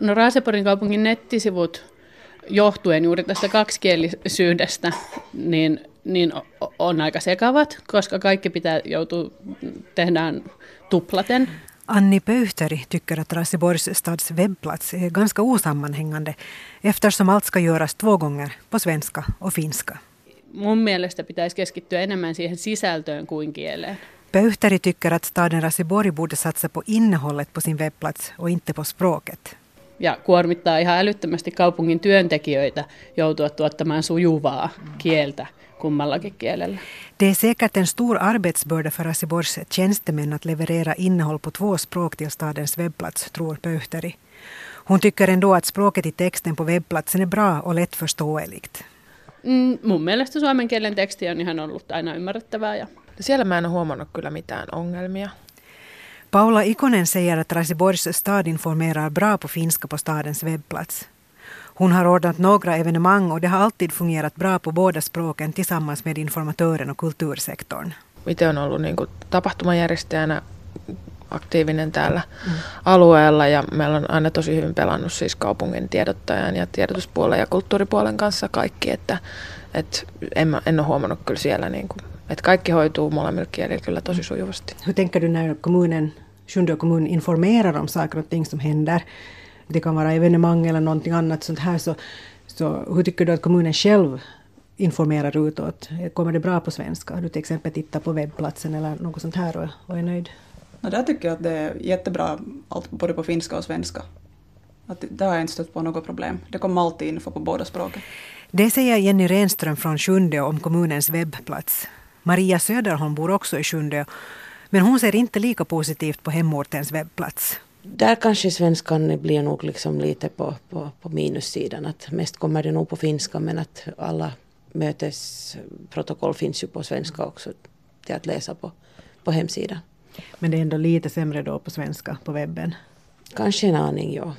No Raaseporin kaupungin nettisivut johtuen juuri tästä kaksikielisyydestä, niin, niin on aika sekavat, koska kaikki pitää joutua tehdään tuplaten. Anni Pöyhteri tycker att Raseborgs stads webbplats är ganska osammanhängande eftersom allt ska göras två gånger på svenska och finska. Mun mielestä pitäisi keskittyä enemmän siihen sisältöön kuin kieleen. Pöyhteri tycker att staden Raseborg borde satsa på innehållet på sin webbplats och inte på språket ja kuormittaa ihan älyttömästi kaupungin työntekijöitä joutua tuottamaan sujuvaa kieltä kummallakin kielellä. Det är säkert en stor arbetsbörda för Raseborgs tjänstemän att leverera innehåll på två språk till stadens webbplats, tror Pöhteri. Hon tycker ändå att språket i texten på webbplatsen är bra och lättförståeligt. Mm, mun mielestä suomen kielen teksti on ihan ollut aina ymmärrettävää. Ja... Siellä mä en ole huomannut kyllä mitään ongelmia. Paula Ikonen säger att Raseborgs stad informerar bra på finska på stadens webbplats. Hon har ordnat några evenemang och det har alltid fungerat bra på båda språken tillsammans med informatören och kultursektorn. Itse on ollut niin kuin tapahtumajärjestäjänä aktiivinen täällä mm. alueella ja meillä on aina tosi hyvin pelannut siis kaupungin tiedottajan ja tiedotuspuolen ja kulttuuripuolen kanssa kaikki, että, että en, en ole huomannut kyllä siellä niin kuin, että kaikki hoituu molemmilla kielillä kyllä tosi sujuvasti. Hur tänker du när kommunen Sjunde kommun informerar om saker och ting som händer. Det kan vara evenemang eller någonting annat sånt här. Så, så hur tycker du att kommunen själv informerar utåt? Kommer det bra på svenska? Du till exempel tittar på webbplatsen eller något sånt här och, och är nöjd? Ja, där tycker jag att det är jättebra, allt, både på finska och svenska. Att där har jag inte stött på något problem. Det kommer alltid info på båda språken. Det säger Jenny Renström från Sjunde om kommunens webbplats. Maria Söderholm bor också i Sjunde men hon ser inte lika positivt på hemortens webbplats. Där kanske svenskan blir nog liksom lite på, på, på minussidan. Att mest kommer det nog på finska men att alla mötesprotokoll finns ju på svenska också till att läsa på, på hemsidan. Men det är ändå lite sämre då på svenska på webben? Kanske en aning, ja.